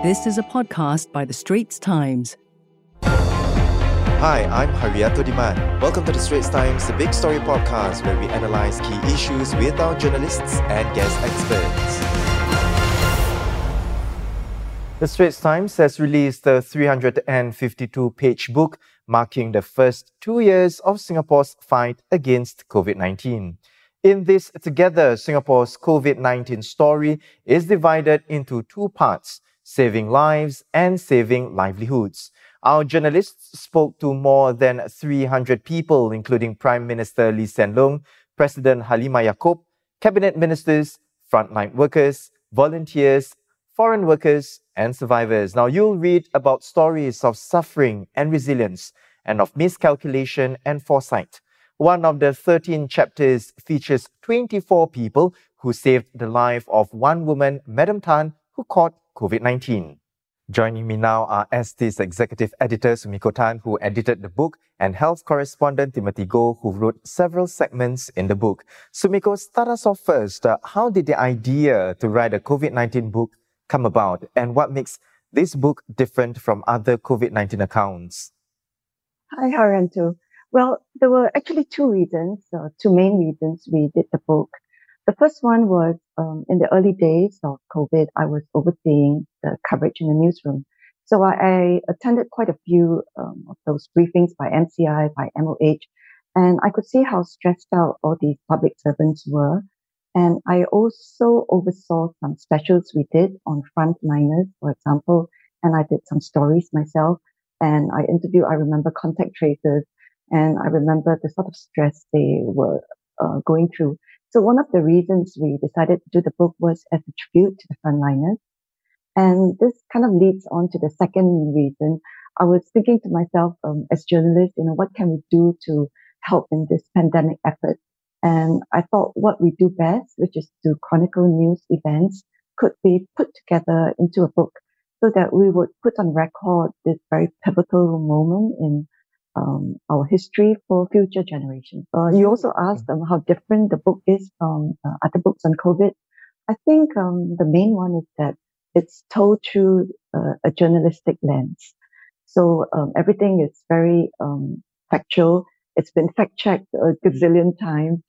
This is a podcast by The Straits Times. Hi, I'm Hairianto Diman. Welcome to The Straits Times, the big story podcast where we analyze key issues with our journalists and guest experts. The Straits Times has released a 352 page book marking the first two years of Singapore's fight against COVID 19. In this Together, Singapore's COVID 19 story is divided into two parts saving lives and saving livelihoods. Our journalists spoke to more than 300 people, including Prime Minister Lee Hsien Loong, President Halimah Yacob, cabinet ministers, frontline workers, volunteers, foreign workers, and survivors. Now, you'll read about stories of suffering and resilience, and of miscalculation and foresight. One of the 13 chapters features 24 people who saved the life of one woman, Madam Tan, who caught COVID 19. Joining me now are ST's executive editor Sumiko Tan, who edited the book, and health correspondent Timothy Goh, who wrote several segments in the book. Sumiko, start us off first. Uh, how did the idea to write a COVID 19 book come about, and what makes this book different from other COVID 19 accounts? Hi, Hairianto. Well, there were actually two reasons, uh, two main reasons we did the book. The first one was um, in the early days of COVID, I was overseeing the coverage in the newsroom. So I, I attended quite a few um, of those briefings by MCI, by MOH, and I could see how stressed out all these public servants were. And I also oversaw some specials we did on frontliners, for example, and I did some stories myself. And I interviewed, I remember contact tracers and I remember the sort of stress they were uh, going through. So one of the reasons we decided to do the book was as a tribute to the frontliners. And this kind of leads on to the second reason. I was thinking to myself, um, as journalists, you know, what can we do to help in this pandemic effort? And I thought what we do best, which is to chronicle news events, could be put together into a book so that we would put on record this very pivotal moment in um, our history for future generations. Uh, you also asked um, how different the book is from uh, other books on COVID. I think um, the main one is that it's told through uh, a journalistic lens. So um, everything is very um, factual. It's been fact checked a gazillion times.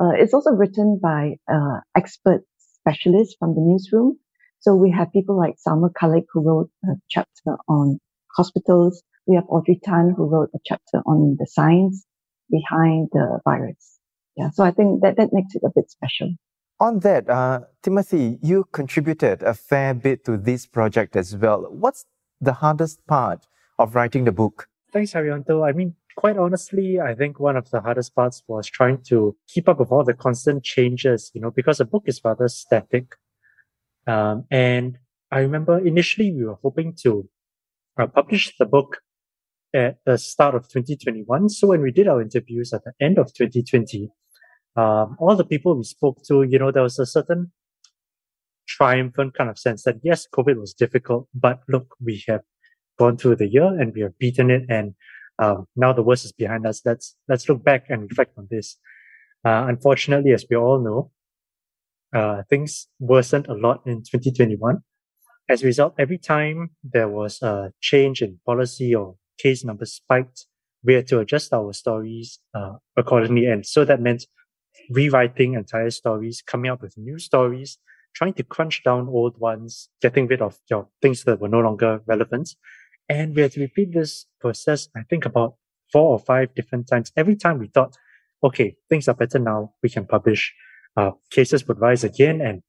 Uh, it's also written by uh, expert specialists from the newsroom. So we have people like Salma Khalid who wrote a chapter on hospitals, we have Audrey Tan who wrote a chapter on the science behind the virus. Yeah, so I think that, that makes it a bit special. On that, uh, Timothy, you contributed a fair bit to this project as well. What's the hardest part of writing the book? Thanks, Hairianto. I mean, quite honestly, I think one of the hardest parts was trying to keep up with all the constant changes, you know, because a book is rather static. Um, and I remember initially we were hoping to uh, publish the book at the start of 2021. So when we did our interviews at the end of 2020, um, all the people we spoke to, you know, there was a certain triumphant kind of sense that yes, COVID was difficult, but look, we have gone through the year and we have beaten it, and um, now the worst is behind us. Let's let's look back and reflect on this. Uh, unfortunately, as we all know, uh, things worsened a lot in 2021. As a result, every time there was a change in policy or case numbers spiked, we had to adjust our stories uh, accordingly. And so that meant rewriting entire stories, coming up with new stories, trying to crunch down old ones, getting rid of you know, things that were no longer relevant. And we had to repeat this process, I think about four or five different times. Every time we thought, okay, things are better now, we can publish. Uh, cases would rise again and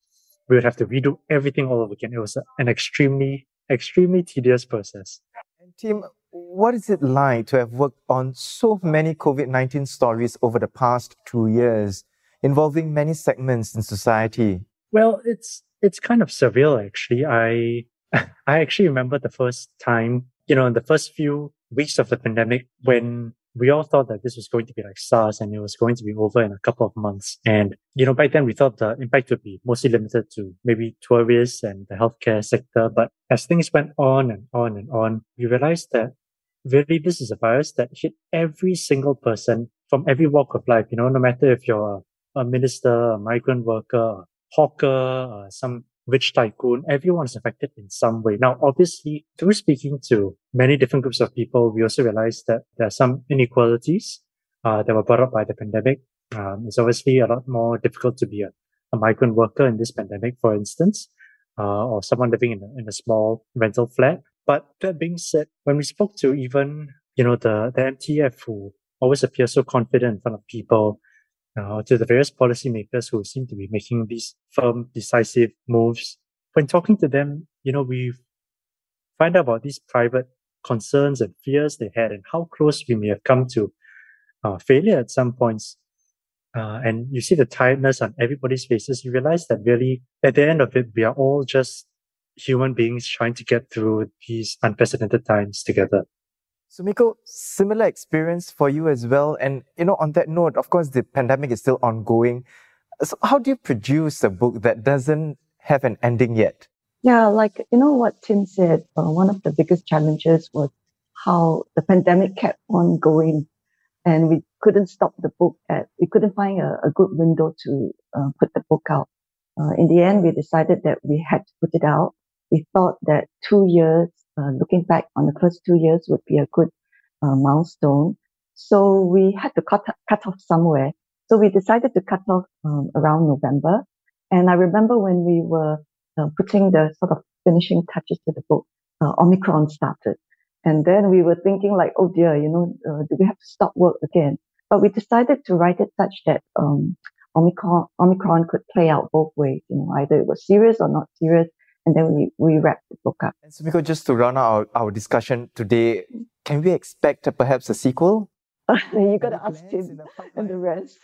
we would have to redo everything all over again. It was an extremely, extremely tedious process. And Tim, what is it like to have worked on so many COVID 19 stories over the past two years, involving many segments in society? Well, it's it's kind of surreal actually. I I actually remember the first time, you know, in the first few weeks of the pandemic when we all thought that this was going to be like SARS and it was going to be over in a couple of months. And, you know, back then we thought the impact would be mostly limited to maybe tourists and the healthcare sector. But as things went on and on and on, we realized that really this is a virus that hit every single person from every walk of life. You know, no matter if you're a, minister, a migrant worker, a hawker, some rich tycoon, everyone is affected in some way. Now, obviously, through speaking to many different groups of people, we also realized that there are some inequalities uh, that were brought up by the pandemic. Um, it's obviously a lot more difficult to be a, a migrant worker in this pandemic, for instance, uh, or someone living in a, in a small rental flat. But that being said, when we spoke to even, you know, the, the MTF who always appear so confident in front of people, uh, to the various policymakers who seem to be making these firm, decisive moves. When talking to them, you know, we find out about these private concerns and fears they had and how close we may have come to uh, failure at some points. Uh, and you see the tiredness on everybody's faces. You realize that really, at the end of it, we are all just human beings trying to get through these unprecedented times together. Sumiko, similar experience for you as well. And, you know, on that note, of course, the pandemic is still ongoing. So how do you produce a book that doesn't have an ending yet? Yeah, like, you know what Tim said, uh, one of the biggest challenges was how the pandemic kept on going and we couldn't stop the book at, we couldn't find a, a good window to uh, put the book out. Uh, in the end, we decided that we had to put it out. We thought that two years uh, looking back on the first two years would be a good uh, milestone. So we had to cut, cut off somewhere. So we decided to cut off um, around November. And I remember when we were uh, putting the sort of finishing touches to the book, uh, Omicron started. And then we were thinking like, oh dear, you know, uh, do we have to stop work again? But we decided to write it such that um, Omicron, Omicron could play out both ways. You know, either it was serious or not serious and then we, we wrap the book up. And Sumiko, just to round out our, our discussion today, can we expect uh, perhaps a sequel? you got to ask him and the rest.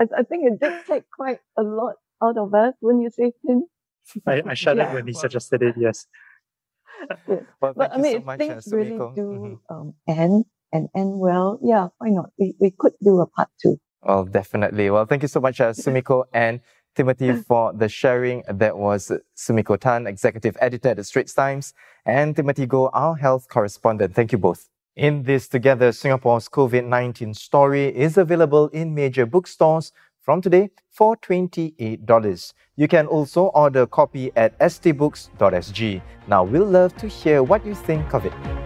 I, I, think it did take quite a lot out of us, wouldn't you say, Tim? I, I shuddered yeah. when he suggested it, yes. yes. Well, but I mean, so if much, things uh, really do mm-hmm. um, end and end well, yeah, why not? We, we could do a part two. Well, definitely. Well, thank you so much, uh, Sumiko and Timothy, for the sharing. That was Sumiko Tan, Executive Editor at the Straits Times, and Timothy Goh, our health correspondent. Thank you both. In this Together, Singapore's COVID 19 story is available in major bookstores from today for $28. You can also order a copy at stbooks.sg. Now, we'll love to hear what you think of it.